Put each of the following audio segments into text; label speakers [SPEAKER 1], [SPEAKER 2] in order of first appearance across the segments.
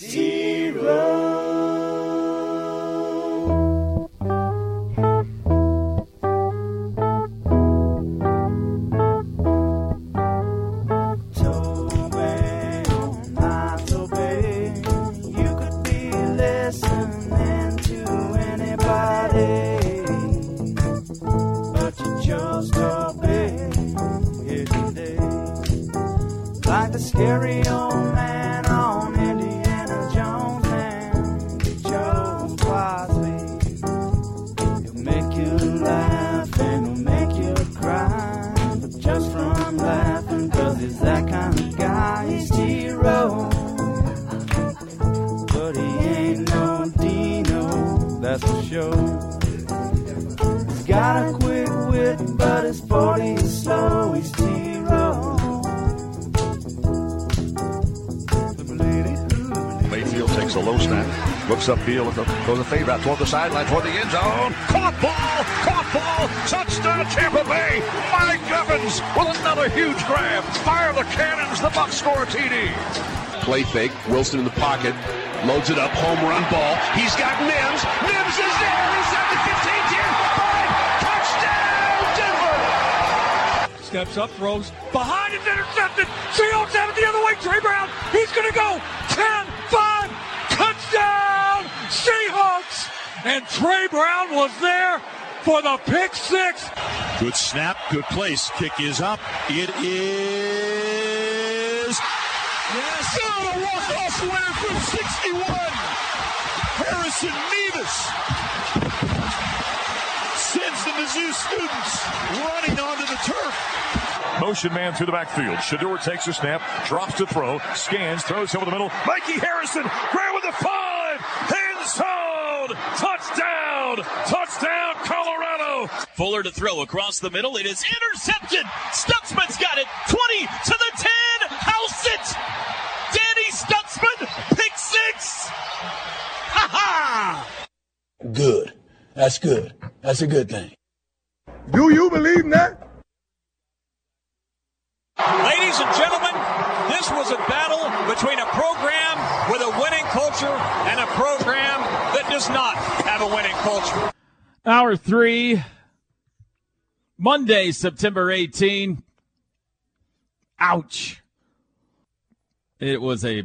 [SPEAKER 1] You
[SPEAKER 2] snap, looks upfield, goes a fade route toward the sideline, toward the end zone. Caught ball, caught ball, touchdown Tampa Bay. Mike Evans with another huge grab. Fire the cannons, the Bucs score a TD.
[SPEAKER 3] Play fake. Wilson in the pocket. Loads it up. Home run ball. He's got Mims. Mims is there. He's at the 15, 10, 5. Touchdown, Denver.
[SPEAKER 4] Steps up, throws behind, it's intercepted. Seahawks have it the other way. Tre Brown, he's going to go 10 5. Touchdown, Seahawks. And Tre Brown was there for the pick six.
[SPEAKER 5] Good snap, good place. Kick is up. It is. Yes. Oh, a walk-off winner from 61. Harrison Mevis sends the Mizzou students running onto the turf.
[SPEAKER 2] Motion man through the backfield. Shedeur takes a snap, drops to throw, scans, throws him over the middle. Mikey Harrison, grab with the five, end zone, touchdown, touchdown, Colorado.
[SPEAKER 6] Fuller to throw across the middle. It is intercepted. Stutsman's got it. 20 to the 10. House it. Danny Stutsman, pick six. Ha ha!
[SPEAKER 7] Good. That's good. That's a good thing.
[SPEAKER 8] Do you believe that?
[SPEAKER 4] Ladies and gentlemen, this was a battle between a program with a winning culture and a program that does not have a winning culture.
[SPEAKER 9] Hour three, Monday, September 18. Ouch. It was a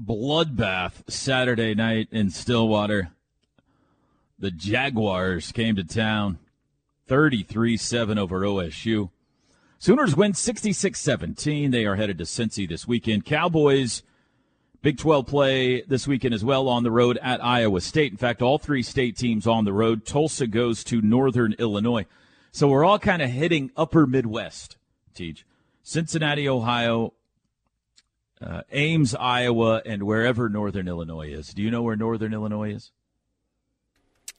[SPEAKER 9] bloodbath Saturday night in Stillwater. The Jaguars came to town 33 7 over OSU. Sooners win 66 17. They are headed to Cincy this weekend. Cowboys, Big 12 play this weekend as well on the road at Iowa State. In fact, all three state teams on the road. Tulsa goes to Northern Illinois. So we're all kind of hitting upper Midwest, Teach. Cincinnati, Ohio, uh, Ames, Iowa, and wherever Northern Illinois is. Do you know where Northern Illinois is?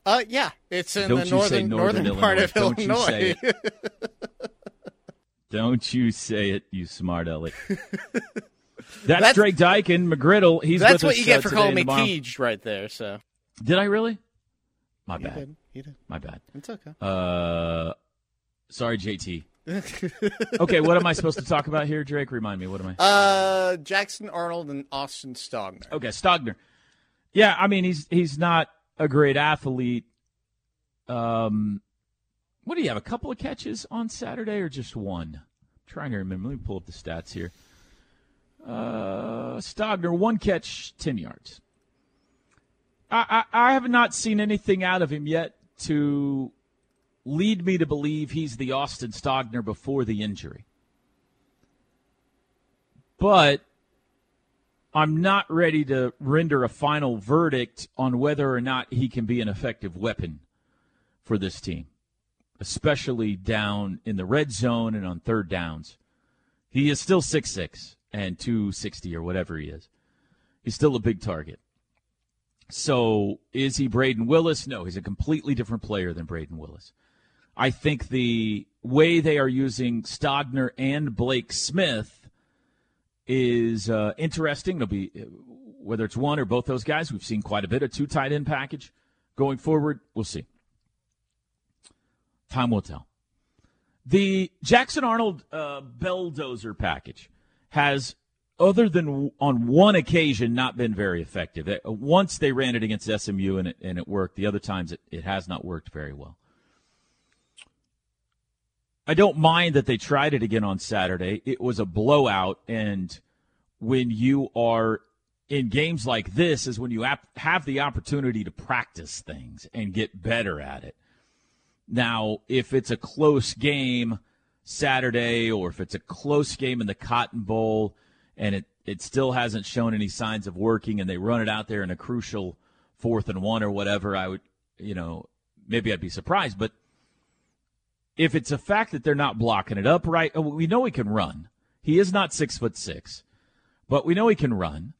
[SPEAKER 10] Uh, yeah, it's in
[SPEAKER 9] Don't
[SPEAKER 10] the
[SPEAKER 9] you
[SPEAKER 10] northern
[SPEAKER 9] Northern
[SPEAKER 10] northern part of
[SPEAKER 9] Illinois. Don't you say
[SPEAKER 10] Illinois.
[SPEAKER 9] Don't you say it, you smart aleck. That's,
[SPEAKER 10] That's-
[SPEAKER 9] Drake Dyke and McGriddle. He's
[SPEAKER 10] That's what you get
[SPEAKER 9] uh,
[SPEAKER 10] for calling me. Teej right there. So
[SPEAKER 9] Did I really? My
[SPEAKER 10] you
[SPEAKER 9] bad.
[SPEAKER 10] did, you did.
[SPEAKER 9] My bad.
[SPEAKER 10] It's okay.
[SPEAKER 9] Uh, sorry, JT. okay, what am I supposed to talk about here, Drake? Remind me. What am I?
[SPEAKER 10] Uh, Jackson Arnold and Austin Stogner.
[SPEAKER 9] Okay, Stogner. Yeah, I mean he's he's not a great athlete. Um, what do you have? A couple of catches on Saturday or just one? trying to remember. Let me pull up the stats here. Stogner one catch, ten yards. I, I I have not seen anything out of him yet to lead me to believe he's the Austin Stogner before the injury. But I'm not ready to render a final verdict on whether or not he can be an effective weapon for this team, especially down in the red zone and on third downs. He is still 6'6 and 260 or whatever he is. He's still a big target. So is he Brayden Willis? No, he's a completely different player than Brayden Willis. I think the way they are using Stogner and Blake Smith is uh, interesting. It'll be whether it's one or both those guys. We've seen quite a bit of two tight end package going forward. We'll see. Time will tell. The Jackson Arnold uh, Belldozer package has other than on one occasion, not been very effective. Once they ran it against SMU and it, and it worked. The other times it, it has not worked very well. I don't mind that they tried it again on Saturday. It was a blowout, and when you are in games like this, is when you have the opportunity to practice things and get better at it. Now, if it's a close game Saturday, or if it's a close game in the Cotton Bowl, and it it still hasn't shown any signs of working, and they run it out there in a crucial fourth and one or whatever, I would, you know, maybe I'd be surprised, but if it's a fact that they're not blocking it up right, uh, we know he can run. He is not six foot six, but we know he can run.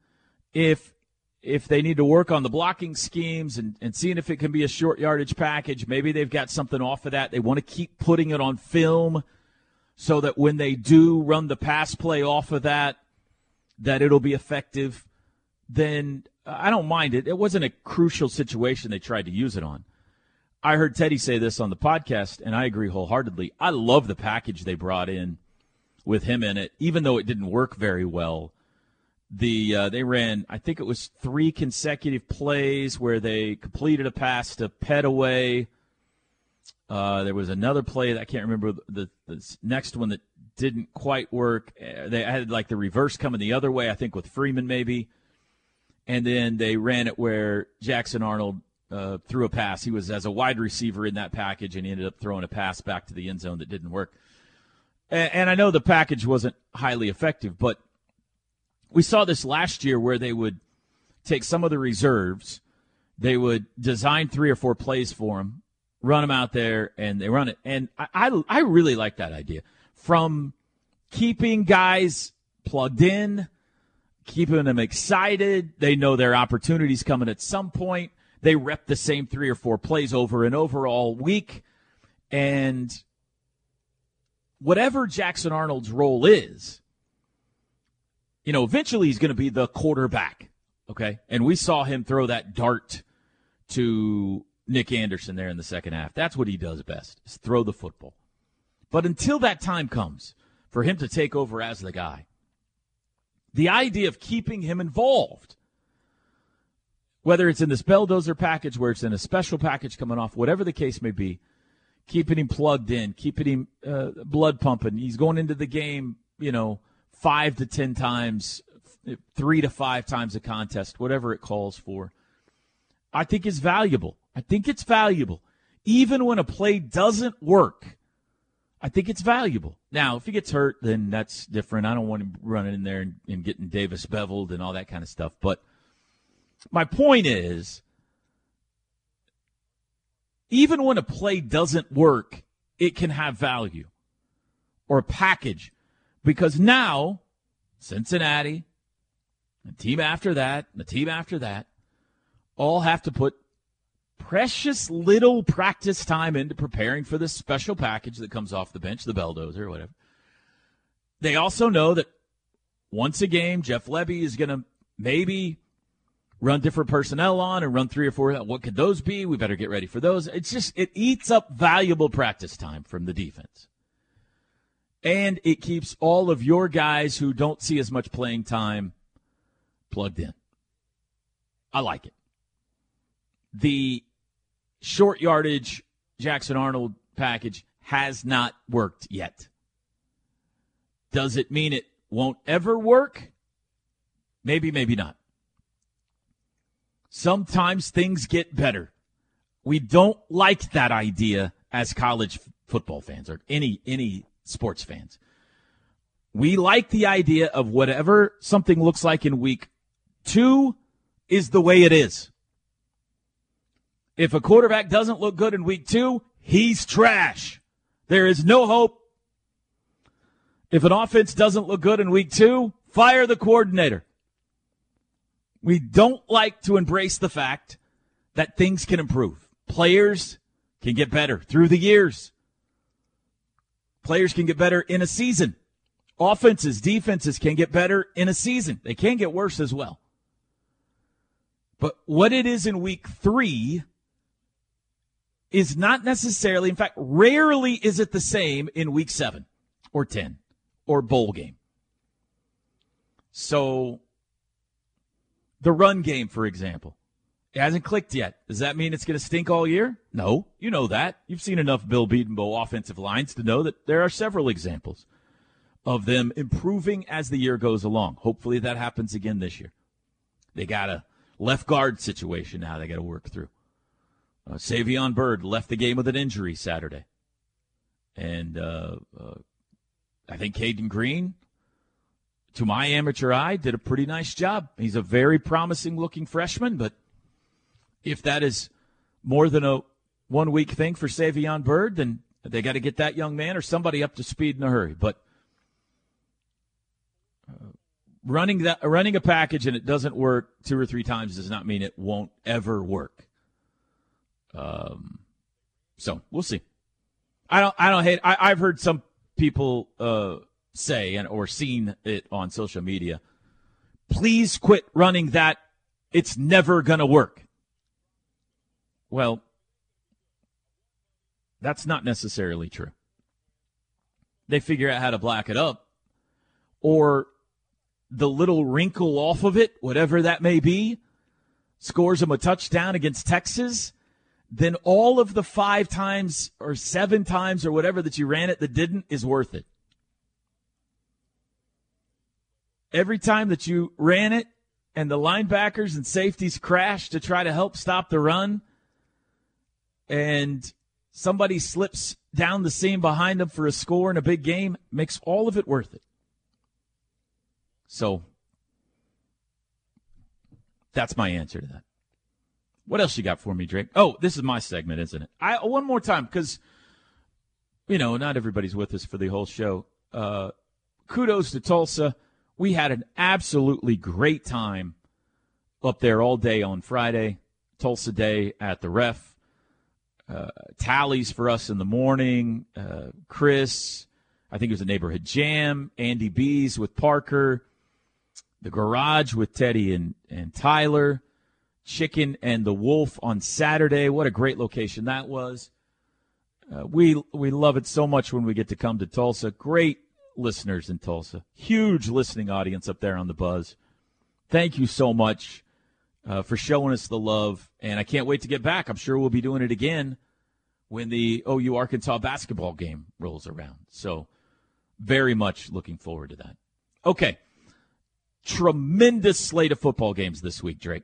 [SPEAKER 9] If if they need to work on the blocking schemes and, and seeing if it can be a short yardage package, maybe they've got something off of that. They want to keep putting it on film so that when they do run the pass play off of that, that it'll be effective. Then I don't mind it. It wasn't a crucial situation they tried to use it on. I heard Teddy say this on the podcast, and I agree wholeheartedly. I love the package they brought in with him in it, even though it didn't work very well. The uh, they ran, I think it was three consecutive plays where they completed a pass to Pettaway. Uh, there was another play that I can't remember the, the next one that didn't quite work. Uh, They had like the reverse coming the other way, I think with Freeman maybe, and then they ran it where Jackson Arnold uh, threw a pass. He was as a wide receiver in that package, and he ended up throwing a pass back to the end zone that didn't work. And, and I know the package wasn't highly effective, but we saw this last year where they would take some of the reserves, they would design three or four plays for them, run them out there, and they run it. And I, I, I really like that idea. From keeping guys plugged in, keeping them excited, they know their opportunities coming at some point. They rep the same three or four plays over and over all week. And whatever Jackson Arnold's role is, you know, eventually he's going to be the quarterback. Okay. And we saw him throw that dart to Nick Anderson there in the second half. That's what he does best, is throw the football. But until that time comes for him to take over as the guy, the idea of keeping him involved, whether it's in this Belldozer package, where it's in a special package coming off, whatever the case may be, keeping him plugged in, keeping him uh, blood pumping. He's going into the game, you know, five to ten times, three to five times a contest, whatever it calls for. I think is valuable. I think it's valuable. Even when a play doesn't work, I think it's valuable. Now, if he gets hurt, then that's different. I don't want him running in there and, and getting Davis beveled and all that kind of stuff. But my point is, even when a play doesn't work, it can have value or a package because now Cincinnati, the team after that, the team after that, all have to put precious little practice time into preparing for this special package that comes off the bench, the Belldozer or whatever. They also know that once a game, Jeff Lebby is going to maybe run different personnel on and run three or four. What could those be? We better get ready for those. It's just, it eats up valuable practice time from the defense. And it keeps all of your guys who don't see as much playing time plugged in. I like it. The short yardage Jackson Arnold package has not worked yet. Does it mean it won't ever work? Maybe, maybe not. Sometimes things get better. We don't like that idea as college football fans or any any sports fans. We like the idea of whatever something looks like in week 2 is the way it is. If a quarterback doesn't look good in week 2, he's trash. There is no hope. If an offense doesn't look good in week 2, fire the coordinator. We don't like to embrace the fact that things can improve. Players can get better through the years. Players can get better in a season. Offenses, defenses can get better in a season. They can get worse as well. But what it is in week three is not necessarily, in fact, rarely is it the same in week seven or 10 or bowl game. So, the run game, for example, it hasn't clicked yet. Does that mean it's going to stink all year? No. You know that. You've seen enough Bill Bedenbaugh offensive lines to know that there are several examples of them improving as the year goes along. Hopefully that happens again this year. They got a left guard situation now they got to work through. Uh, Savion Byrd left the game with an injury Saturday. And uh, uh, I think Cayden Green, to my amateur eye, did a pretty nice job. He's a very promising looking freshman, but if that is more than a one week thing for Savion Byrd, then they got to get that young man or somebody up to speed in a hurry. But uh, running that running a package and it doesn't work two or three times does not mean it won't ever work. Um, so we'll see. I don't. I don't hate. I, I've heard some people uh, say and or seen it on social media. Please quit running that. It's never gonna work. Well, that's not necessarily true. They figure out how to black it up, or the little wrinkle off of it, whatever that may be, scores them a touchdown against Texas then all of the five times or seven times or whatever that you ran it that didn't is worth it. Every time that you ran it and the linebackers and safeties crashed to try to help stop the run and somebody slips down the seam behind them for a score in a big game makes all of it worth it. So that's my answer to that. What else you got for me, Drake? Oh, this is my segment, isn't it? I one more time because you know not everybody's with us for the whole show. Uh, kudos to Tulsa. We had an absolutely great time up there all day on Friday, Tulsa Day at the ref. Uh, tallies for us in the morning. Uh, Chris, I think it was a neighborhood jam. Andy Bees with Parker. The garage with Teddy and, and Tyler. Chicken and the Wolf on Saturday. What a great location that was. Uh, we we love it so much when we get to come to Tulsa. Great listeners in Tulsa. Huge listening audience up there on the Buzz. Thank you so much uh, for showing us the love, and I can't wait to get back. I'm sure we'll be doing it again when the OU Arkansas basketball game rolls around. So, very much looking forward to that. Okay, tremendous slate of football games this week, Drake.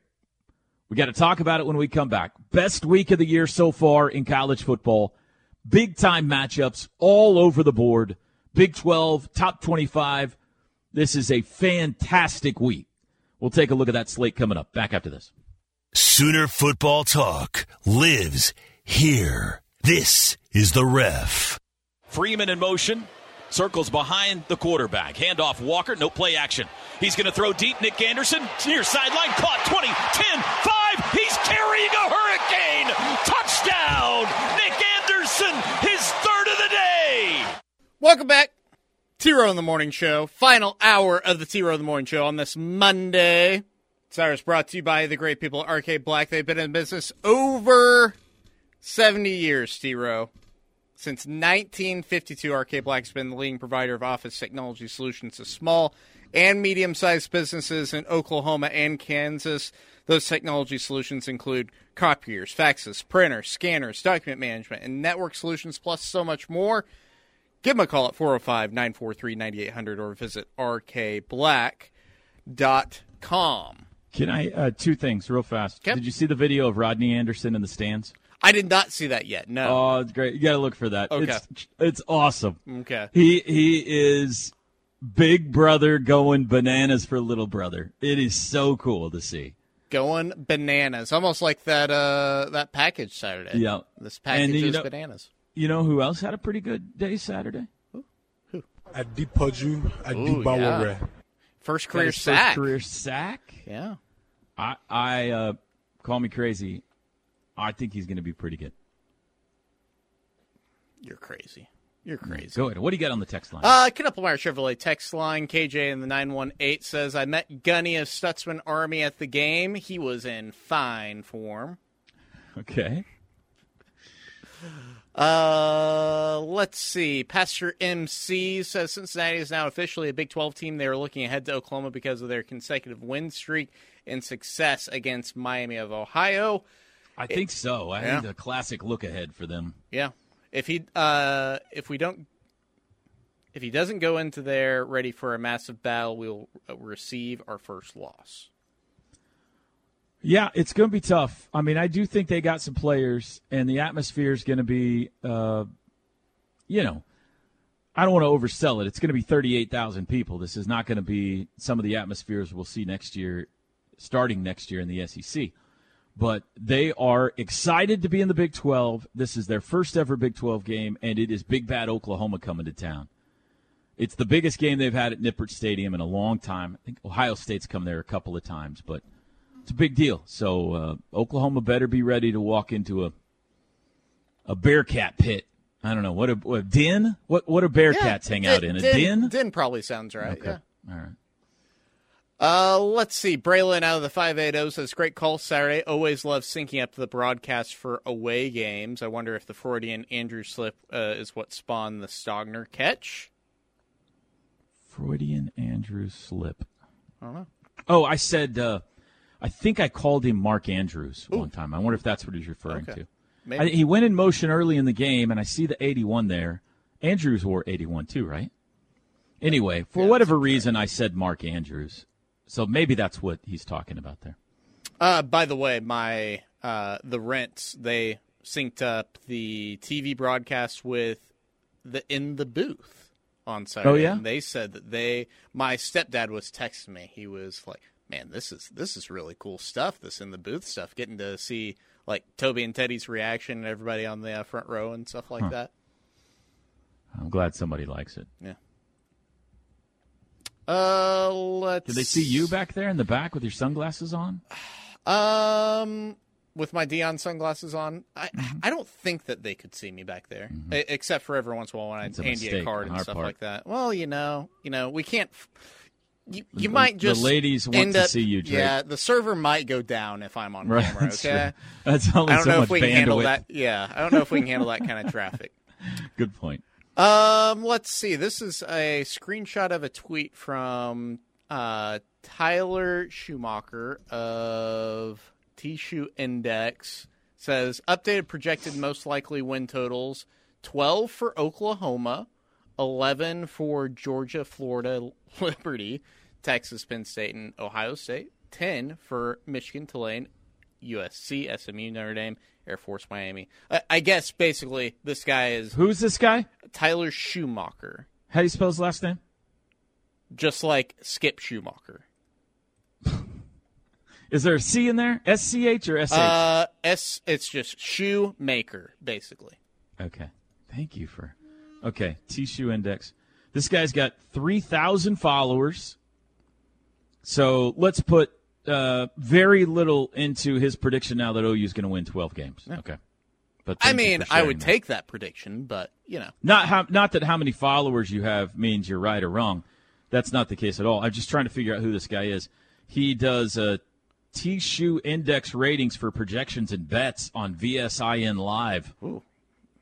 [SPEAKER 9] We got to talk about it when we come back. Best week of the year so far in college football. Big time matchups all over the board. Big 12, top 25. This is a fantastic week. We'll take a look at that slate coming up. Back after this.
[SPEAKER 11] Sooner football talk lives here. This is the ref.
[SPEAKER 6] Freeman in motion. Circles behind the quarterback. Handoff Walker. No play action. He's going to throw deep. Nick Anderson near sideline. Caught 20, 10, 5. He's carrying a hurricane. Touchdown. Nick Anderson, his third of the day.
[SPEAKER 10] Welcome back. T Row in the Morning Show. Final hour of the T Row in the Morning Show on this Monday. Cyrus brought to you by the great people at RK Black. They've been in business over 70 years, T Row. Since 1952, RK Black has been the leading provider of office technology solutions to small and medium sized businesses in Oklahoma and Kansas. Those technology solutions include copiers, faxes, printers, scanners, document management, and network solutions, plus so much more. Give them a call at 405 943 9800 or visit rkblack.com.
[SPEAKER 9] Can I, uh, two things real fast.
[SPEAKER 10] Yep.
[SPEAKER 9] Did you see the video of Rodney Anderson in the stands?
[SPEAKER 10] I did not see that yet. No.
[SPEAKER 9] Oh, it's great. You got to look for that.
[SPEAKER 10] Okay.
[SPEAKER 9] It's, it's awesome.
[SPEAKER 10] Okay.
[SPEAKER 9] He he is big brother going bananas for little brother. It is so cool to see.
[SPEAKER 10] Going bananas, almost like that uh that package Saturday.
[SPEAKER 9] Yeah.
[SPEAKER 10] this package
[SPEAKER 9] you
[SPEAKER 10] is
[SPEAKER 9] know-
[SPEAKER 10] bananas.
[SPEAKER 9] You know who else had a pretty good day Saturday?
[SPEAKER 8] Who? who?
[SPEAKER 10] Adepoju Ooh,
[SPEAKER 8] Adebawore.
[SPEAKER 10] First career sack.
[SPEAKER 9] First career sack.
[SPEAKER 10] Yeah.
[SPEAKER 9] I I uh, call me crazy. I think he's going to be pretty good.
[SPEAKER 10] You're crazy. You're crazy.
[SPEAKER 9] Go ahead. What do you got on the text line?
[SPEAKER 10] Uh, Knuppelmeyer Chevrolet text line. KJ in the 918 says, I met Gunny of Stutsman Army at the game. He was in fine form.
[SPEAKER 9] okay.
[SPEAKER 10] Uh, let's see. Pastor MC says Cincinnati is now officially a Big 12 team. They are looking ahead to Oklahoma because of their consecutive win streak and success against Miami of Ohio.
[SPEAKER 9] I think so. I
[SPEAKER 10] Yeah.
[SPEAKER 9] think a classic look ahead for them.
[SPEAKER 10] Yeah. If he uh if we don't if he doesn't go into there ready for a massive battle, we'll uh, receive our first loss.
[SPEAKER 9] Yeah, it's going to be tough. I mean, I do think they got some players, and the atmosphere is going to be, uh, you know, I don't want to oversell it. It's going to be 38,000 people. This is not going to be some of the atmospheres we'll see next year, starting next year in the SEC. But they are excited to be in the Big 12. This is their first ever Big 12 game, and it is Big Bad Oklahoma coming to town. It's the biggest game they've had at Nippert Stadium in a long time. I think Ohio State's come there a couple of times, but it's a big deal. So uh, Oklahoma better be ready to walk into a a Bearcat pit. I don't know what a, what a den. What what do Bearcats hang out in? A den?
[SPEAKER 10] Den probably sounds right.
[SPEAKER 9] Okay.
[SPEAKER 10] Yeah.
[SPEAKER 9] All right.
[SPEAKER 10] Uh, let's see. Braylon out of the 580 says, Great call Saturday. Always love syncing up the broadcast for away games. I wonder if the Freudian Andrew slip uh, is what spawned the Stogner catch.
[SPEAKER 9] Freudian Andrews slip.
[SPEAKER 10] I don't know.
[SPEAKER 9] Oh, I said. Uh, I think I called him Mark Andrews one time. I wonder if that's what he's referring
[SPEAKER 10] Okay.
[SPEAKER 9] to.
[SPEAKER 10] Maybe.
[SPEAKER 9] I, he went in motion early in the game, and I see the 81 there. Andrews wore 81 too, right? Anyway, for whatever reason, I said Mark Andrews. So maybe that's what he's talking about there.
[SPEAKER 10] Uh, by the way, my uh, the rents they synced up the TV broadcast with the in the booth on Saturday.
[SPEAKER 9] Oh, yeah?
[SPEAKER 10] and they said that they my stepdad was texting me. He was like, "Man, this is this is really cool stuff. This in the booth stuff. Getting to see like Toby and Teddy's reaction and everybody on the uh, front row and stuff like
[SPEAKER 9] Huh.
[SPEAKER 10] that."
[SPEAKER 9] I'm glad somebody likes it.
[SPEAKER 10] Yeah. Uh, let's.
[SPEAKER 9] Did they see you back there in the back with your sunglasses on?
[SPEAKER 10] Um, with my Deion sunglasses on, I
[SPEAKER 9] Mm-hmm.
[SPEAKER 10] I don't think that they could see me back there, E- except for every once in a while when I hand you a card and stuff
[SPEAKER 9] part.
[SPEAKER 10] like that. Well, you know, you know, we can't. You, you
[SPEAKER 9] The-
[SPEAKER 10] might
[SPEAKER 9] the ladies want to
[SPEAKER 10] up-
[SPEAKER 9] see you, Drake.
[SPEAKER 10] Yeah, the server might go down if I'm on
[SPEAKER 9] Right,
[SPEAKER 10] camera.
[SPEAKER 9] that's
[SPEAKER 10] Okay,
[SPEAKER 9] true. That's only
[SPEAKER 10] I don't
[SPEAKER 9] so
[SPEAKER 10] know
[SPEAKER 9] much
[SPEAKER 10] if we can handle that. Yeah, I don't know if we can handle that kind of traffic.
[SPEAKER 9] Good point.
[SPEAKER 10] Um, let's see. This is a screenshot of a tweet from uh, Tyler Schumacher of T Shoe Index. Says updated projected most likely win totals: twelve for Oklahoma, eleven for Georgia, Florida, Liberty, Texas, Penn State, and Ohio State. Ten for Michigan, Tulane, USC, SMU, Notre Dame, Air Force, Miami. I, I guess basically this guy is
[SPEAKER 9] Who's this guy?
[SPEAKER 10] Tyler Schumacher,
[SPEAKER 9] How do you spell his last name?
[SPEAKER 10] just like Skip Schumaker.
[SPEAKER 9] Is there a C in there? S C H or S H?
[SPEAKER 10] Uh, S. It's just shoemaker, basically.
[SPEAKER 9] Okay. Thank you for. Okay. T shoe index. This guy's got 3,000 followers. So let's put uh, very little into his prediction now that OU is going to win 12 games. Okay. But
[SPEAKER 10] I mean, I would
[SPEAKER 9] that.
[SPEAKER 10] take that prediction, but you know,
[SPEAKER 9] Not how, not that how many followers you have means you're right or wrong. That's not the case at all. I'm just trying to figure out who this guy is. He does uh, T shoe index ratings for projections and bets on VSIN Live.
[SPEAKER 10] Ooh.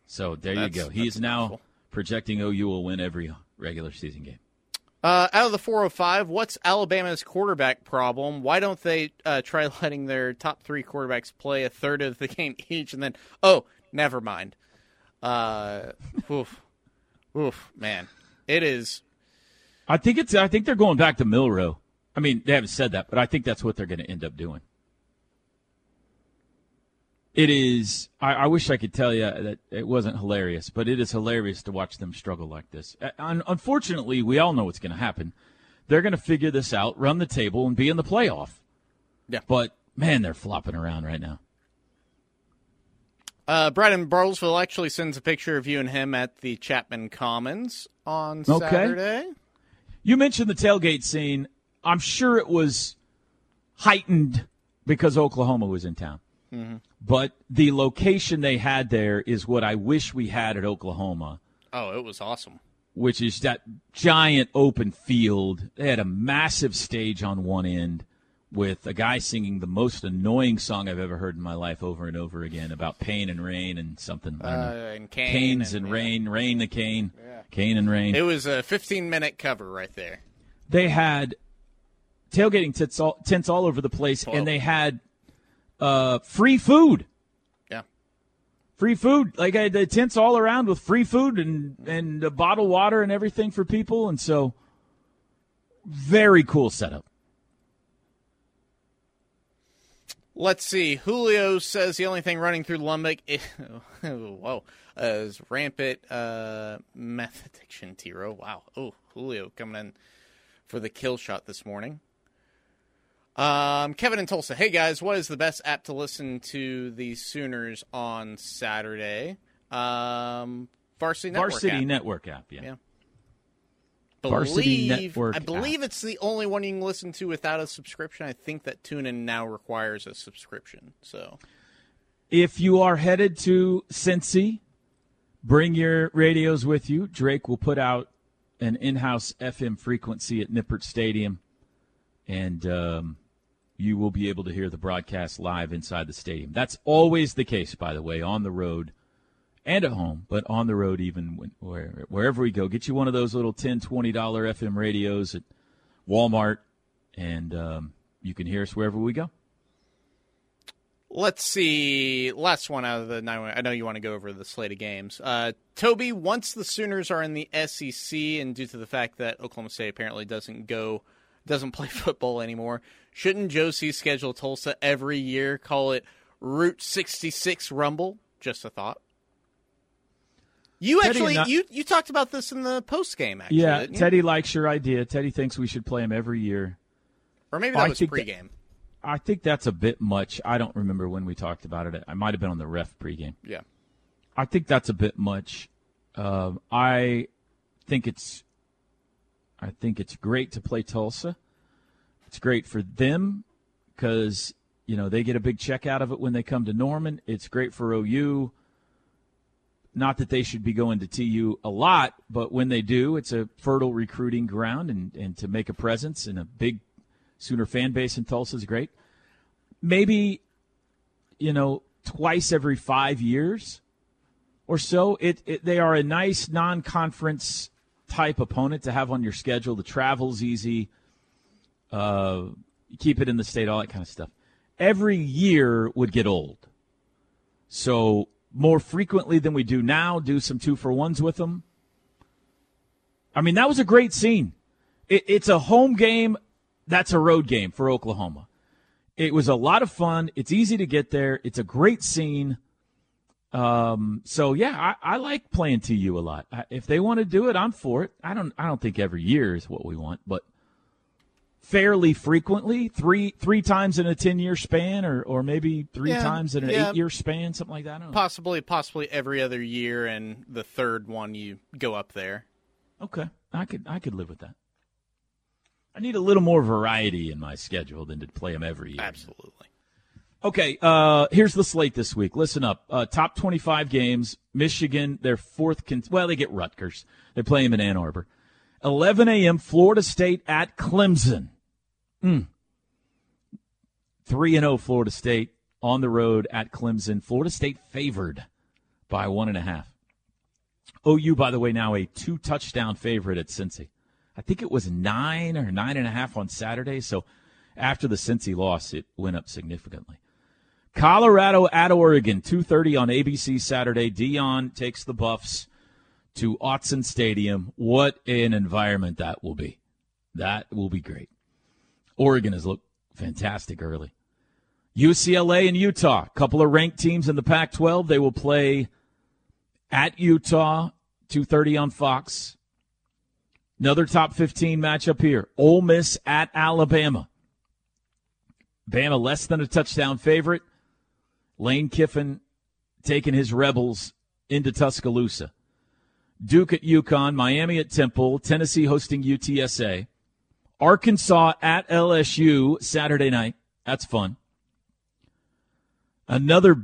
[SPEAKER 9] So there you go. He is now projecting OU will win every regular season game.
[SPEAKER 10] Uh, out of the 405, what's Alabama's quarterback problem? Why don't they uh, try letting their top three quarterbacks play a third of the game each, and then oh, never mind. Uh, oof, oof, man, it is.
[SPEAKER 9] I think it's. I think they're going back to Milroe. I mean, they haven't said that, but I think that's what they're going to end up doing. It is. I, I wish I could tell you that it wasn't hilarious, but it is hilarious to watch them struggle like this. Uh, unfortunately, we all know what's going to happen. They're going to figure this out, run the table, and be in the playoff.
[SPEAKER 10] Yeah.
[SPEAKER 9] But man, they're flopping around right now.
[SPEAKER 10] Uh, Brandon Bartlesville actually sends a picture of you and him at the Chapman Commons on
[SPEAKER 9] Okay.
[SPEAKER 10] Saturday.
[SPEAKER 9] You mentioned the tailgate scene. I'm sure it was heightened because Oklahoma was in town.
[SPEAKER 10] Mm-hmm.
[SPEAKER 9] But the location they had there is what I wish we had at Oklahoma,
[SPEAKER 10] Oh, it was awesome.
[SPEAKER 9] which is that giant open field. They had a massive stage on one end with a guy singing the most annoying song I've ever heard in my life over and over again about pain and rain and something.
[SPEAKER 10] Uh, and Kane
[SPEAKER 9] Canes
[SPEAKER 10] and-
[SPEAKER 9] and,
[SPEAKER 10] yeah.
[SPEAKER 9] rain, rain the cane, yeah. cane and rain.
[SPEAKER 10] It was a 15 minute cover right there.
[SPEAKER 9] they had tailgating tents all, tents all over the place,
[SPEAKER 10] Whoa.
[SPEAKER 9] and they had uh, free food.
[SPEAKER 10] Yeah.
[SPEAKER 9] Free food, like I had the tents all around with free food and and uh, bottled water and everything for people, and so very cool setup.
[SPEAKER 10] Let's see. Julio says the only thing running through Lubbock is, whoa, uh, is rampant uh, meth addiction. T Row, wow. Oh, Julio coming in for the kill shot this morning. Um, Kevin in Tulsa. Hey guys, what is the best app to listen to the Sooners on Saturday? Um, Varsity Network.
[SPEAKER 9] Varsity
[SPEAKER 10] app.
[SPEAKER 9] Network app, yeah.
[SPEAKER 10] Yeah.
[SPEAKER 9] Varsity
[SPEAKER 10] Believe-
[SPEAKER 9] Network
[SPEAKER 10] I believe it's the only one you can listen to without a subscription. I think that TuneIn now requires a subscription. So
[SPEAKER 9] If you are headed to Cincy, bring your radios with you. Drake will put out an in-house FM frequency at Nippert Stadium, and um, you will be able to hear the broadcast live inside the stadium. That's always the case, by the way, on the road and at home, but on the road even when, where, wherever we go. Get you one of those little $10, $20 FM radios at Walmart, and um, you can hear us wherever we go.
[SPEAKER 10] let's see. Last one out of the nine. I know you want to go over the slate of games. Uh, Toby, once the Sooners are in the SEC, and due to the fact that Oklahoma State apparently doesn't go, doesn't play football anymore, shouldn't Joe C schedule Tulsa every year? Call it Route 66 Rumble. Just a thought. You
[SPEAKER 9] Teddy
[SPEAKER 10] actually,
[SPEAKER 9] I-
[SPEAKER 10] you you talked about this in the post game. Actually,
[SPEAKER 9] Yeah,
[SPEAKER 10] you?
[SPEAKER 9] Teddy likes your idea. Teddy thinks we should play him every year.
[SPEAKER 10] or maybe
[SPEAKER 9] Oh,
[SPEAKER 10] that
[SPEAKER 9] I
[SPEAKER 10] was
[SPEAKER 9] think that-
[SPEAKER 10] pregame.
[SPEAKER 9] I think that's a bit much. I don't remember when we talked about it. I might have been on the ref pregame.
[SPEAKER 10] Yeah.
[SPEAKER 9] I think that's a bit much. Um, I think it's, I think it's great to play Tulsa. It's great for them because you know they get a big check out of it when they come to Norman. It's great for OU. Not that they should be going to TU a lot, but when they do, it's a fertile recruiting ground, and, and to make a presence and a big Sooner fan base in Tulsa is great. Maybe, you know, twice every five years or so, it, it they are a nice non-conference type opponent to have on your schedule. The travel's easy. Uh, keep it in the state, all that kind of stuff. Every year would get old. So more frequently than we do now, do some two for ones with them. I mean, that was a great scene. It, it's a home game. That's a road game for Oklahoma. It was a lot of fun. It's easy to get there. It's a great scene. Um, so yeah, I, I like playing TU a lot. I, if they want to do it, I'm for it. I don't. I don't think every year is what we want, but fairly frequently, three three times in a ten year span, or or maybe three
[SPEAKER 10] Yeah,
[SPEAKER 9] times in an
[SPEAKER 10] yeah.
[SPEAKER 9] eight year span, something like that. I don't know.
[SPEAKER 10] Possibly, possibly every other year, and the third one you go up there.
[SPEAKER 9] Okay, I could I could live with that. I need a little more variety in my schedule than to play them every year.
[SPEAKER 10] Absolutely.
[SPEAKER 9] Okay, uh, here's the slate this week. Listen up. Uh, top 25 games. Michigan, their fourth. Con- well, they get Rutgers. They play them in Ann Arbor. 11 a.m. Florida State at Clemson. Mm. 3 and 0 Florida State on the road at Clemson. Florida State favored by one and a half. OU, by the way, now a two touchdown favorite at Cincy. I think it was nine or nine and a half on Saturday. So after the Cincy loss, it went up significantly. Colorado at Oregon, 2.30 on ABC Saturday. Deion takes the Buffs to Autzen Stadium. What an environment that will be. That will be great. Oregon has looked fantastic early. UCLA and Utah, couple of ranked teams in the Pac-12. They will play at Utah, 2.30 on Fox. Another top 15 matchup here. Ole Miss at Alabama. Bama less than a touchdown favorite. Lane Kiffin taking his Rebels into Tuscaloosa. Duke at UConn, Miami at Temple, Tennessee hosting UTSA. Arkansas at LSU Saturday night. That's fun. Another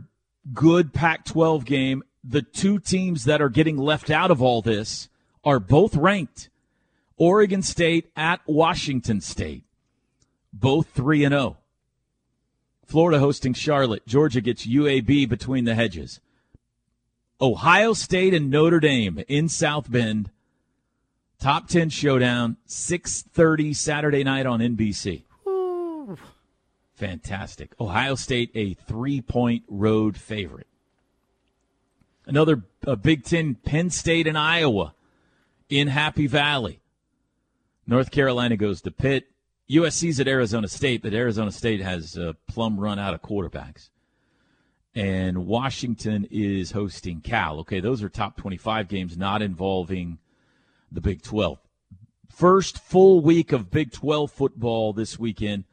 [SPEAKER 9] good Pac 12 game. The two teams that are getting left out of all this are both ranked. Oregon State at Washington State. both 3 and 0. Florida hosting Charlotte. Georgia gets UAB between the hedges. Ohio State and Notre Dame in South Bend. Top 10 showdown, 6:30 Saturday night on NBC. Fantastic. Ohio State a 3-point road favorite. Another Big 10 Penn State and Iowa in Happy Valley. North Carolina goes to Pitt. USC's at Arizona State, but Arizona State has a plum run out of quarterbacks. And Washington is hosting Cal. Okay, those are top 25 games not involving the Big 12. First full week of Big 12 football this weekend.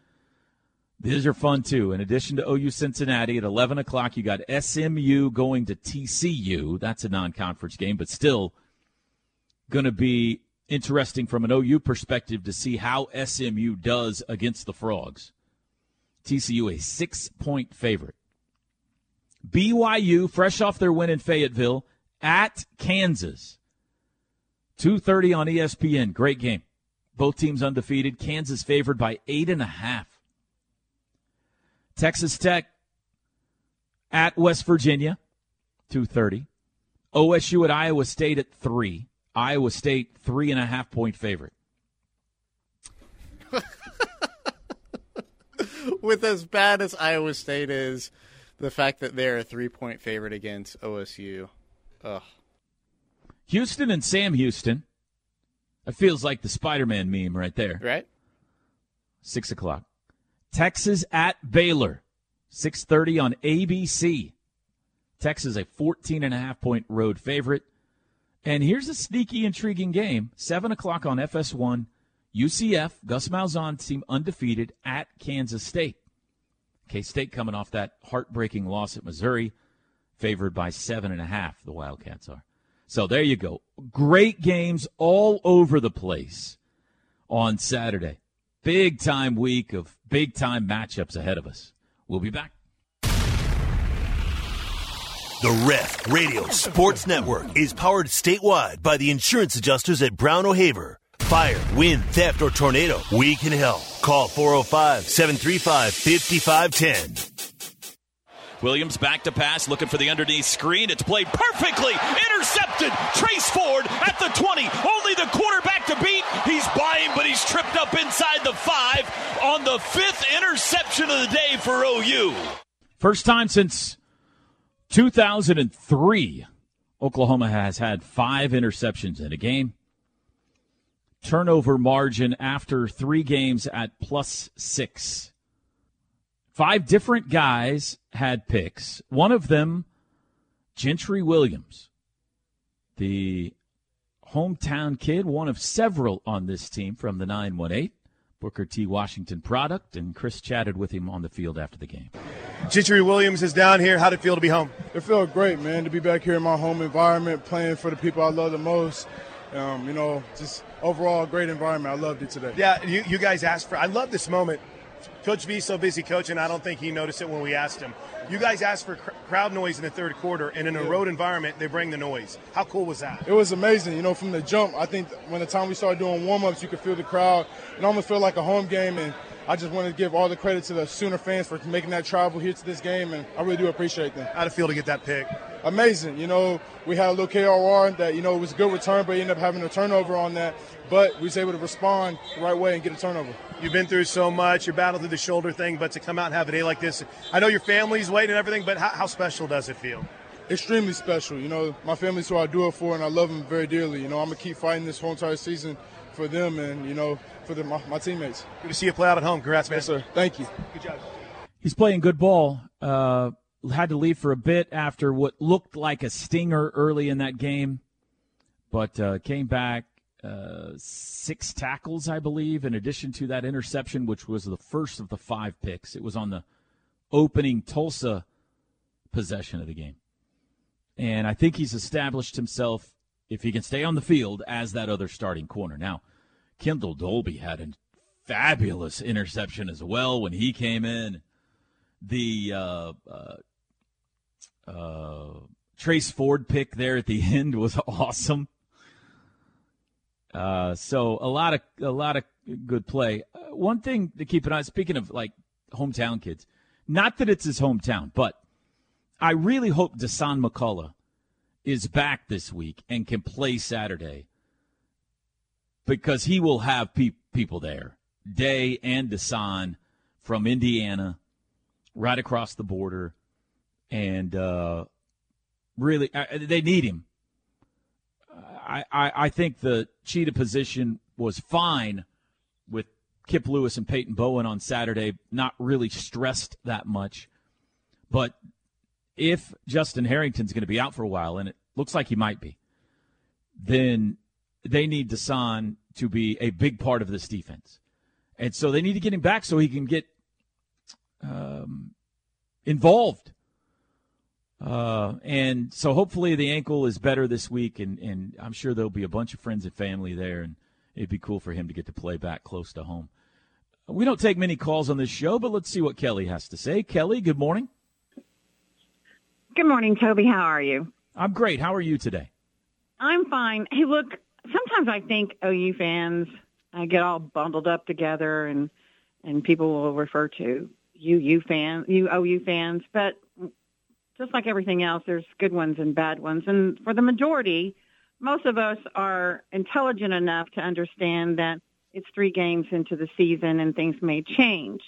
[SPEAKER 9] These are fun too. In addition to OU Cincinnati at 11 o'clock, you got SMU going to TCU. That's a non conference game, but still going to be interesting from an OU perspective to see how SMU does against the Frogs. TCU a six point favorite. BYU, fresh off their win in Fayetteville, at Kansas. 2.30 on ESPN. Great game. Both teams undefeated. Kansas favored by eight and a half. Texas Tech at West Virginia, 2.30. OSU at Iowa State at 3. Iowa State, three and a half point favorite.
[SPEAKER 10] With as bad as Iowa State is, the fact that they're a three point favorite against OSU. Ugh.
[SPEAKER 9] Houston and Sam Houston. It feels like the Spider Man meme right there.
[SPEAKER 10] Right?
[SPEAKER 9] Six o'clock. Texas at Baylor. 6.30 on ABC. Texas a 14 and a half point road favorite. And here's a sneaky, intriguing game. 7 o'clock on FS1. UCF, Gus Malzahn team undefeated at Kansas State. K State coming off that heartbreaking loss at Missouri, favored by seven and a half, the Wildcats are. So there you go. Great games all over the place on Saturday. Big time week of big time matchups ahead of us. We'll be back.
[SPEAKER 11] The Ref Radio Sports Network is powered statewide by the insurance adjusters at Brown O'Haver. Fire, wind, theft, or tornado, we can help. Call 405 735 5510.
[SPEAKER 6] Williams back to pass, looking for the underneath screen. It's played perfectly. Intercepted. Trace Ford at the 20. Only the quarterback to beat. He's buying, but he's tripped up inside the five on the fifth interception of the day for OU.
[SPEAKER 9] First time since 2003, Oklahoma has had five interceptions in a game. Turnover margin after three games at plus six. Five different guys had picks. One of them, Gentry Williams, the hometown kid, one of several on this team from the 918. Booker T. Washington product, and Chris chatted with him on the field after the game.
[SPEAKER 12] Gentry Williams is down here. How'd it feel to be home?
[SPEAKER 8] It felt great, man, to be back here in my home environment, playing for the people I love the most. Um, you know, just overall great environment. I loved it today.
[SPEAKER 12] Yeah, you, you guys asked for. I love this moment. Coach V so busy coaching, I don't think he noticed it when we asked him. You guys asked for cr- crowd noise in the third quarter, and in a
[SPEAKER 8] Yeah.
[SPEAKER 12] road environment, they bring the noise. How cool was that?
[SPEAKER 8] It was amazing. You know, from the jump, I think when the time we started doing warm ups, you could feel the crowd. It almost felt like a home game. And I just wanted to give all the credit to the Sooner fans for making that travel here to this game. And I really do appreciate them.
[SPEAKER 12] How'd it feel to get that pick?
[SPEAKER 8] Amazing. You know, we had a little KRR that, you know, it was a good return, but you ended up having a turnover on that. But we was able to respond the right way and get a turnover.
[SPEAKER 12] You've been through so much. You battled through the shoulder thing, but to come out and have a day like this, I know your family's waiting and everything, but how, how special does it feel?
[SPEAKER 8] extremely special. You know, my family's who I do it for, and I love them very dearly. You know, I'm gonna keep fighting this whole entire season for them, and you know, for the, my, my teammates.
[SPEAKER 12] Good to see you play out at home. Congrats, man.
[SPEAKER 8] Yes, sir. Thank you.
[SPEAKER 12] Good job.
[SPEAKER 9] He's playing good ball. Uh, had to leave for a bit after what looked like a stinger early in that game, but uh, came back uh, six tackles, I believe, in addition to that interception, which was the first of the five picks. It was on the opening Tulsa possession of the game. And I think he's established himself, if he can stay on the field, as that other starting corner. Now, Kendall Dolby had a fabulous interception as well when he came in. The uh, uh, uh, Trace Ford pick there at the end was awesome. Uh, so a lot of a lot of good play. Uh, one thing to keep an eye. Speaking of like hometown kids, not that it's his hometown, but I really hope Dasan McCullough is back this week and can play Saturday because he will have pe- people there, Day and Dasan from Indiana, right across the border, and uh, really uh, they need him. I, I, I think the cheetah position was fine with Kip Lewis and Peyton Bowen on Saturday, not really stressed that much. But if Justin Harrington's going to be out for a while, and it looks like he might be, then they need Dasan to be a big part of this defense. And so they need to get him back so he can get um, involved. Uh, and so hopefully the ankle is better this week, and, and I'm sure there'll be a bunch of friends and family there, and it'd be cool for him to get to play back close to home. We don't take many calls on this show, but let's see what Kelly has to say. Kelly, good morning.
[SPEAKER 13] Good morning, Toby. How are you?
[SPEAKER 9] I'm great. How are you today?
[SPEAKER 13] I'm fine. Hey, look, sometimes I think OU fans uh, get all bundled up together, and and people will refer to UU fans, you OU fans, but just like everything else, there's good ones and bad ones, and for the majority, most of us are intelligent enough to understand that it's three games into the season and things may change.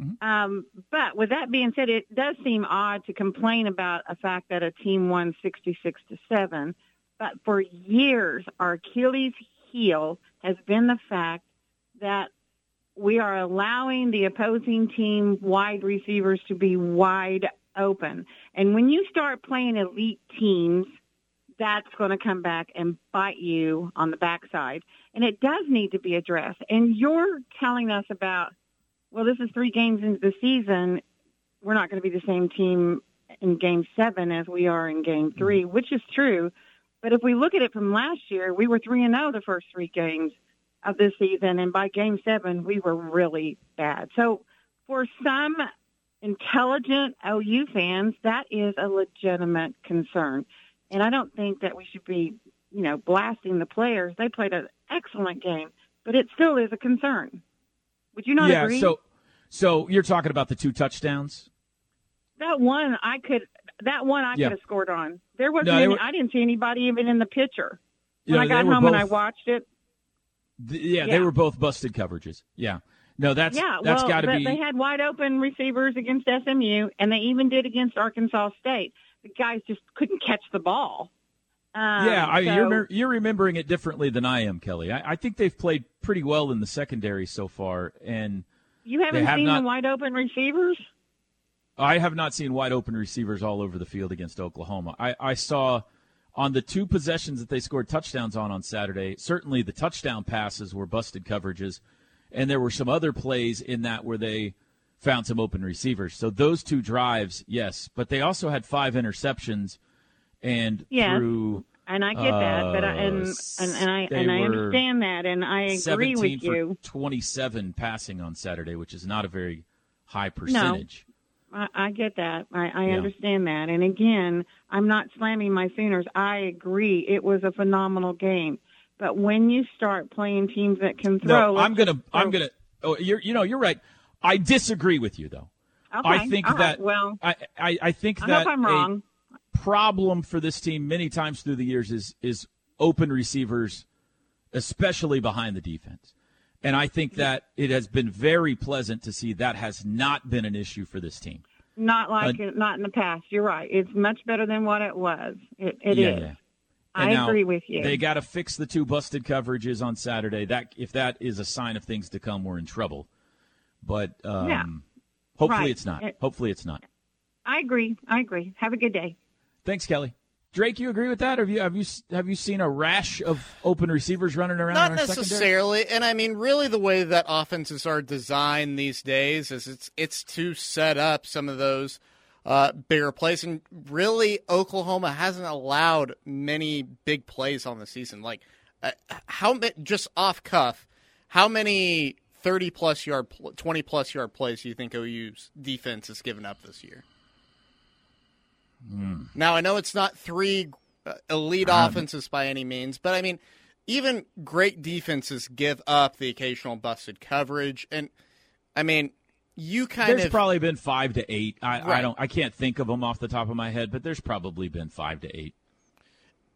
[SPEAKER 13] Mm-hmm. Um, but with that being said, it does seem odd to complain about a fact that a team won 66 to 7. But for years, our Achilles heel has been the fact that we are allowing the opposing team wide receivers to be wide open. And when you start playing elite teams, that's going to come back and bite you on the backside. And it does need to be addressed. And you're telling us about well, this is three games into the season. We're not going to be the same team in game seven as we are in game three, mm-hmm. which is true. But if we look at it from last year, we were 3 and 0 the first three games of this season. And by game seven, we were really bad. So for some intelligent OU fans, that is a legitimate concern. And I don't think that we should be, you know, blasting the players. They played an excellent game, but it still is a concern. Would you not
[SPEAKER 9] yeah,
[SPEAKER 13] agree?
[SPEAKER 9] so so you're talking about the two touchdowns?
[SPEAKER 13] That one I could that one I
[SPEAKER 9] Yeah.
[SPEAKER 13] could have scored on. There wasn't
[SPEAKER 9] No,
[SPEAKER 13] any,
[SPEAKER 9] were-
[SPEAKER 13] I didn't see anybody even in the picture. When
[SPEAKER 9] know,
[SPEAKER 13] I got home and I watched it.
[SPEAKER 9] Th- yeah, they were both busted coverages. Yeah. No, that's
[SPEAKER 13] yeah,
[SPEAKER 9] that's
[SPEAKER 13] well,
[SPEAKER 9] got to
[SPEAKER 13] they,
[SPEAKER 9] be
[SPEAKER 13] they had wide open receivers against SMU, and they even did against Arkansas State. The guys just couldn't catch the ball. Um,
[SPEAKER 9] Yeah, I,
[SPEAKER 13] so-
[SPEAKER 9] you're, you're remembering it differently than I am, Kelly. I, I think they've played pretty well in the secondary so far, and
[SPEAKER 13] you haven't
[SPEAKER 9] have
[SPEAKER 13] seen
[SPEAKER 9] not-
[SPEAKER 13] the wide open receivers.
[SPEAKER 9] I have not seen wide open receivers all over the field against Oklahoma. I, I saw on the two possessions that they scored touchdowns on on Saturday, certainly the touchdown passes were busted coverages, and there were some other plays in that where they found some open receivers. So those two drives, yes, but they also had five interceptions, and through
[SPEAKER 13] and I get that, but I, and
[SPEAKER 9] uh,
[SPEAKER 13] and, and I and I understand that, and I agree
[SPEAKER 9] 17
[SPEAKER 13] with
[SPEAKER 9] for
[SPEAKER 13] you.
[SPEAKER 9] 27 passing on Saturday, which is not a very high percentage.
[SPEAKER 13] I, I get that. I, I
[SPEAKER 9] Yeah.
[SPEAKER 13] understand that. And again, I'm not slamming my Sooners. I agree. It was a phenomenal game. But when you start playing teams that can throw,
[SPEAKER 9] No, I'm gonna.
[SPEAKER 13] just
[SPEAKER 9] I'm gonna. Oh, you're. You know, you're right. I disagree with you, though.
[SPEAKER 13] Okay,
[SPEAKER 9] I think
[SPEAKER 13] all right,
[SPEAKER 9] that.
[SPEAKER 13] well,
[SPEAKER 9] I, I, I think
[SPEAKER 13] I
[SPEAKER 9] that
[SPEAKER 13] I'm
[SPEAKER 9] a
[SPEAKER 13] wrong.
[SPEAKER 9] problem for this team many times through the years is is open receivers, especially behind the defense. And I think that it has been very pleasant to see that has not been an issue for this team.
[SPEAKER 13] Not like
[SPEAKER 9] Uh,
[SPEAKER 13] it, not in the past. You're right. It's much better than what it was. It, it is.
[SPEAKER 9] yeah, yeah. And
[SPEAKER 13] I
[SPEAKER 9] now
[SPEAKER 13] agree with you.
[SPEAKER 9] They got to fix the two busted coverages on Saturday. That if that is a sign of things to come, we're in trouble. But um,
[SPEAKER 13] Yeah.
[SPEAKER 9] hopefully
[SPEAKER 13] Right.
[SPEAKER 9] it's not.
[SPEAKER 13] It-
[SPEAKER 9] hopefully it's not.
[SPEAKER 13] I agree. I agree. Have a good day.
[SPEAKER 9] Thanks, Kelly. Drake, you agree with that? Have you have you have you seen a rash of open receivers running around?
[SPEAKER 10] Not
[SPEAKER 9] our secondary?
[SPEAKER 10] necessarily, and I mean, really, the way that offenses are designed these days is it's it's to set up some of those uh, bigger plays, and really, Oklahoma hasn't allowed many big plays on the season. Like uh, how ma- just off cuff, how many thirty plus yard, twenty plus yard plays do you think OU's defense has given up this year?
[SPEAKER 9] Hmm.
[SPEAKER 10] Now I know it's not three uh, elite
[SPEAKER 9] Um,
[SPEAKER 10] offenses by any means, but I mean, even great defenses give up the occasional busted coverage, and I mean, you kind
[SPEAKER 9] there's
[SPEAKER 10] of There's
[SPEAKER 9] probably been five to eight. I, I don't. I can't think of them off the top of my head, but there's probably been five to eight.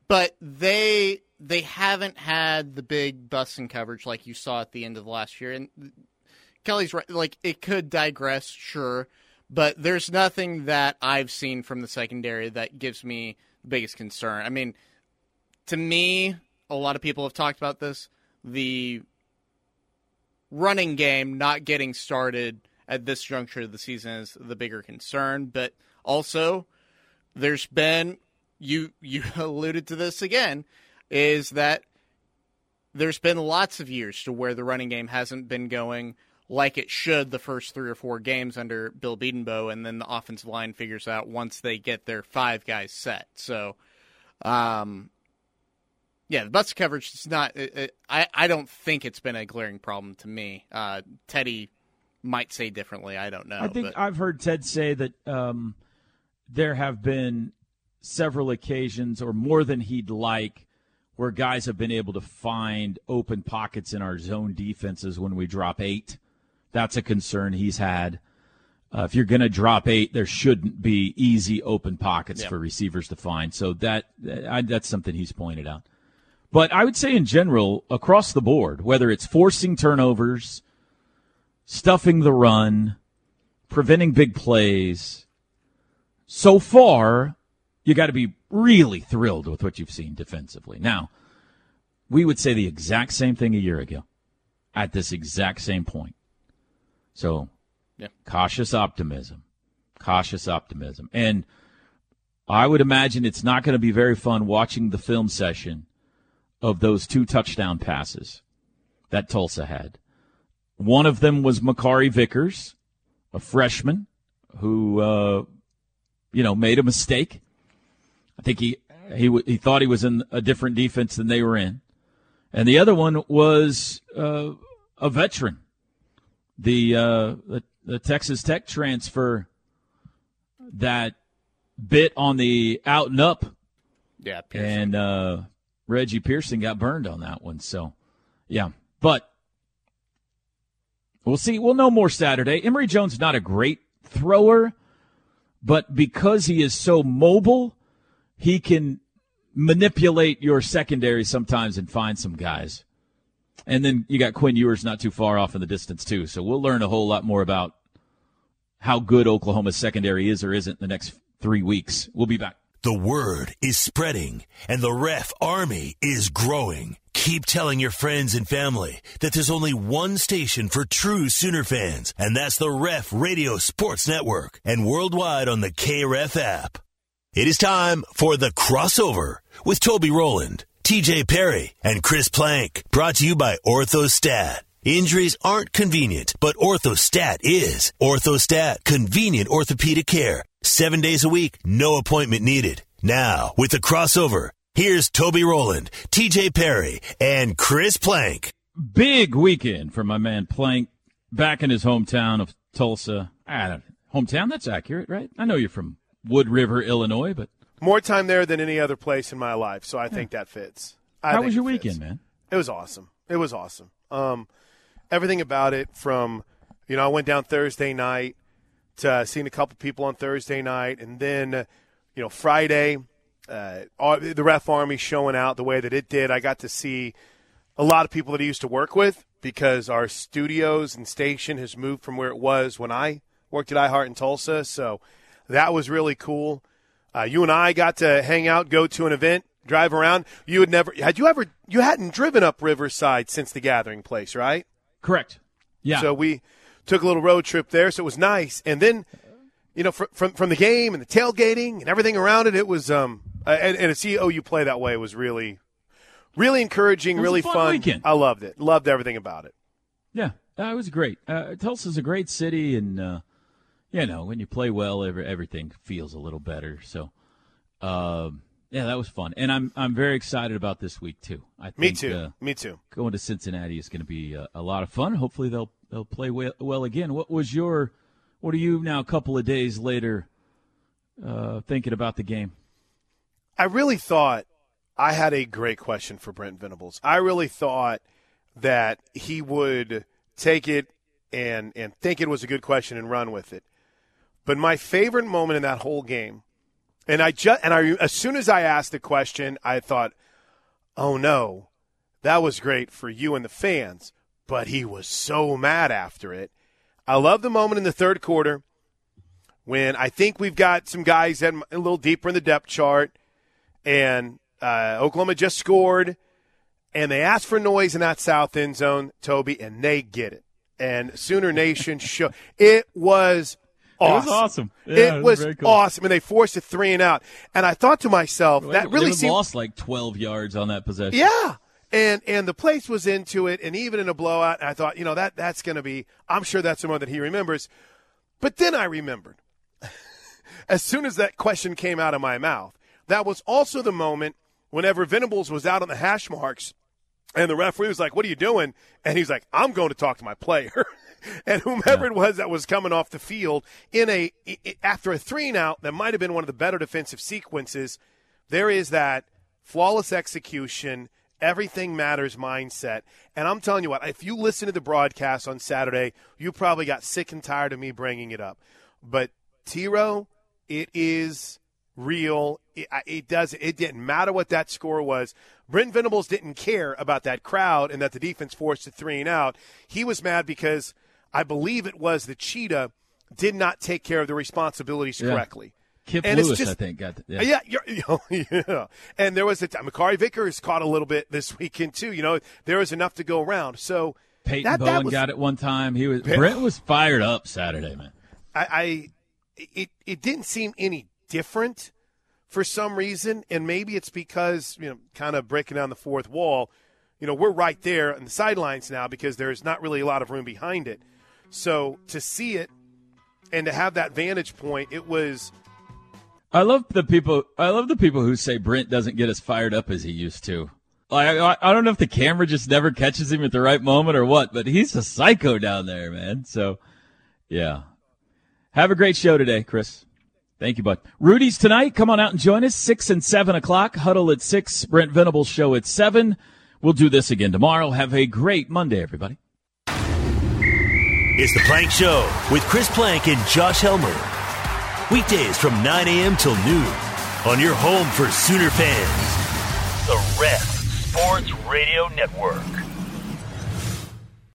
[SPEAKER 10] but they they haven't had the big busting coverage like you saw at the end of the last year. And Kelly's right; like it could digress, sure, but there's nothing that I've seen from the secondary that gives me the biggest concern. I mean, to me, a lot of people have talked about this. The running game not getting started at this juncture of the season is the bigger concern, but also there's been you you alluded to this again is that there's been lots of years to where the running game hasn't been going like it should the first three or four games under Bill Bedenbaugh, and then the offensive line figures out once they get their five guys set. So, um, yeah, the bus coverage is not. It, it, I I don't think it's been a glaring problem to me. Uh, Teddy might say differently. I don't know.
[SPEAKER 9] I think
[SPEAKER 10] but-
[SPEAKER 9] I've heard Ted say that um, there have been several occasions, or more than he'd like, where guys have been able to find open pockets in our zone defenses when we drop eight. That's a concern he's had. Uh, if you're going to drop eight, there shouldn't be easy open pockets for receivers to find. So that I, that's something he's pointed out. But I would say in general, across the board, whether it's forcing turnovers, stuffing the run, preventing big plays, so far, you got to be really thrilled with what you've seen defensively. Now, we would say the exact same thing a year ago at this exact same point. So,
[SPEAKER 10] Yeah.
[SPEAKER 9] cautious optimism. Cautious optimism. And I would imagine it's not going to be very fun watching the film session of those two touchdown passes that Tulsa had. One of them was Makari Vickers, a freshman who, uh, you know, made a mistake. I think he he he thought he was in a different defense than they were in, and the other one was uh, a veteran, the, uh, the the Texas Tech transfer that bit on the out and up,
[SPEAKER 10] yeah,
[SPEAKER 9] and uh, Reggie Pearson got burned on that one. So, yeah, but we'll see. We'll know more Saturday. Emory Jones not a great thrower, but because he is so mobile, he can manipulate your secondary sometimes and find some guys. And then you got Quinn Ewers not too far off in the distance too. So we'll learn a whole lot more about how good Oklahoma's secondary is or isn't in the next three weeks. We'll be back.
[SPEAKER 11] The word is spreading and the ref army is growing. Keep telling your friends and family that there's only one station for true Sooner fans, and that's the Ref Radio Sports Network and worldwide on the KREF app. It is time for the crossover with Toby Rowland, TJ Perry, and Chris Plank, brought to you by Orthostat. Injuries aren't convenient, but Orthostat is. Orthostat, convenient orthopedic care. Seven days a week, no appointment needed. Now, with the crossover, here's Toby Rowland, TJ Perry, and Chris Plank.
[SPEAKER 9] Big weekend for my man Plank back in his hometown of Tulsa. I don't, hometown, that's accurate, right? I know you're from Wood River, Illinois, but
[SPEAKER 12] More time there than any other place in my life, so I think that fits. I
[SPEAKER 9] how was your weekend, man?
[SPEAKER 12] It was awesome. It was awesome. Um, everything about it from, you know, I went down Thursday night to uh, seeing a couple people on Thursday night, and then, uh, you know, Friday, uh, all, the ref army showing out the way that it did. I got to see a lot of people that I used to work with because our studios and station has moved from where it was when I worked at iHeart in Tulsa. So that was really cool. Uh, you and I got to hang out, go to an event, drive around. You had never had you ever you hadn't driven up Riverside since the Gathering Place, right?
[SPEAKER 9] Correct. Yeah.
[SPEAKER 12] So we took a little road trip there, so it was nice. And then, you know, fr- from from the game and the tailgating and everything around it, it was um and, and to see OU play that way was really, really encouraging,
[SPEAKER 9] It was a
[SPEAKER 12] really
[SPEAKER 9] fun weekend.
[SPEAKER 12] I loved it. Loved everything about it.
[SPEAKER 9] Yeah, uh, it was great. Uh, Tulsa's a great city, and uh, you know when you play well, every, everything feels a little better. So, um, yeah, that was fun, and I'm I'm very excited about this week too. I think,
[SPEAKER 12] Me too.
[SPEAKER 9] Uh,
[SPEAKER 12] Me too.
[SPEAKER 9] Going to Cincinnati is going to be uh, a lot of fun. Hopefully they'll they'll play well, well again. What was your what are you now a couple of days later uh, thinking about the game?
[SPEAKER 12] I really thought I had a great question for Brent Venables. I really thought that he would take it and and think it was a good question and run with it. But my favorite moment in that whole game, and I just and I as soon as I asked the question, I thought, "Oh no, that was great for you and the fans." But he was so mad after it. I love the moment in the third quarter when I think we've got some guys that a little deeper in the depth chart, and uh, Oklahoma just scored, and they asked for noise in that south end zone, Toby, and they get it. And Sooner Nation show it was awesome.
[SPEAKER 9] It was awesome. Yeah,
[SPEAKER 12] it,
[SPEAKER 9] it
[SPEAKER 12] was,
[SPEAKER 9] was cool.
[SPEAKER 12] awesome, and they forced a three and out. And I thought to myself,
[SPEAKER 9] Well,
[SPEAKER 12] that really seemed
[SPEAKER 9] lost like 12 yards on that possession.
[SPEAKER 12] yeah. And and the place was into it, and even in a blowout, I thought, you know, that that's going to be. I'm sure that's the one that he remembers. But then I remembered, as soon as that question came out of my mouth, that was also the moment whenever Venables was out on the hash marks, and the referee was like, "What are you doing?" And he's like, "I'm going to talk to my player." and whomever it was that was coming off the field in a after a three and out that might have been one of the better defensive sequences, there is that flawless execution. Everything matters mindset. And I'm telling you what, if you listen to the broadcast on Saturday, you probably got sick and tired of me bringing it up. But T Row, it is real. It, it does. It didn't matter what that score was. Brent Venables didn't care about that crowd and that the defense forced a three and out. He was mad because I believe it was the cheetah did not take care of the responsibilities
[SPEAKER 9] Yeah.
[SPEAKER 12] correctly.
[SPEAKER 9] Kip
[SPEAKER 12] And it's
[SPEAKER 9] Lewis,
[SPEAKER 12] just-
[SPEAKER 9] I think, got the,
[SPEAKER 12] Yeah, you're, oh, yeah. And there was a time. Makari Vickers caught a little bit this weekend too. You know, there was enough to go around. So
[SPEAKER 9] Peyton
[SPEAKER 12] that,
[SPEAKER 9] Bowen
[SPEAKER 12] that was,
[SPEAKER 9] got it one time. He was Brent was fired up Saturday, man.
[SPEAKER 12] I, I it it didn't seem any different for some reason, and maybe it's because you know, kind of breaking down the fourth wall. You know, we're right there on the sidelines now because there's not really a lot of room behind it. So to see it and to have that vantage point, it was
[SPEAKER 9] I love the people. I love the people who say Brent doesn't get as fired up as he used to. Like, I, I don't know if the camera just never catches him at the right moment or what, but he's a psycho down there, man. So, yeah. Have a great show today, Chris. Thank you, bud. Rudy's tonight. Come on out and join us. Six and seven o'clock. Huddle at six. Brent Venables show at seven. We'll do this again tomorrow. Have a great Monday, everybody.
[SPEAKER 11] It's the Plank Show with Chris Plank and Josh Helmer. Weekdays from 9 a.m. till noon on your home for Sooner fans. The Ref Sports Radio Network.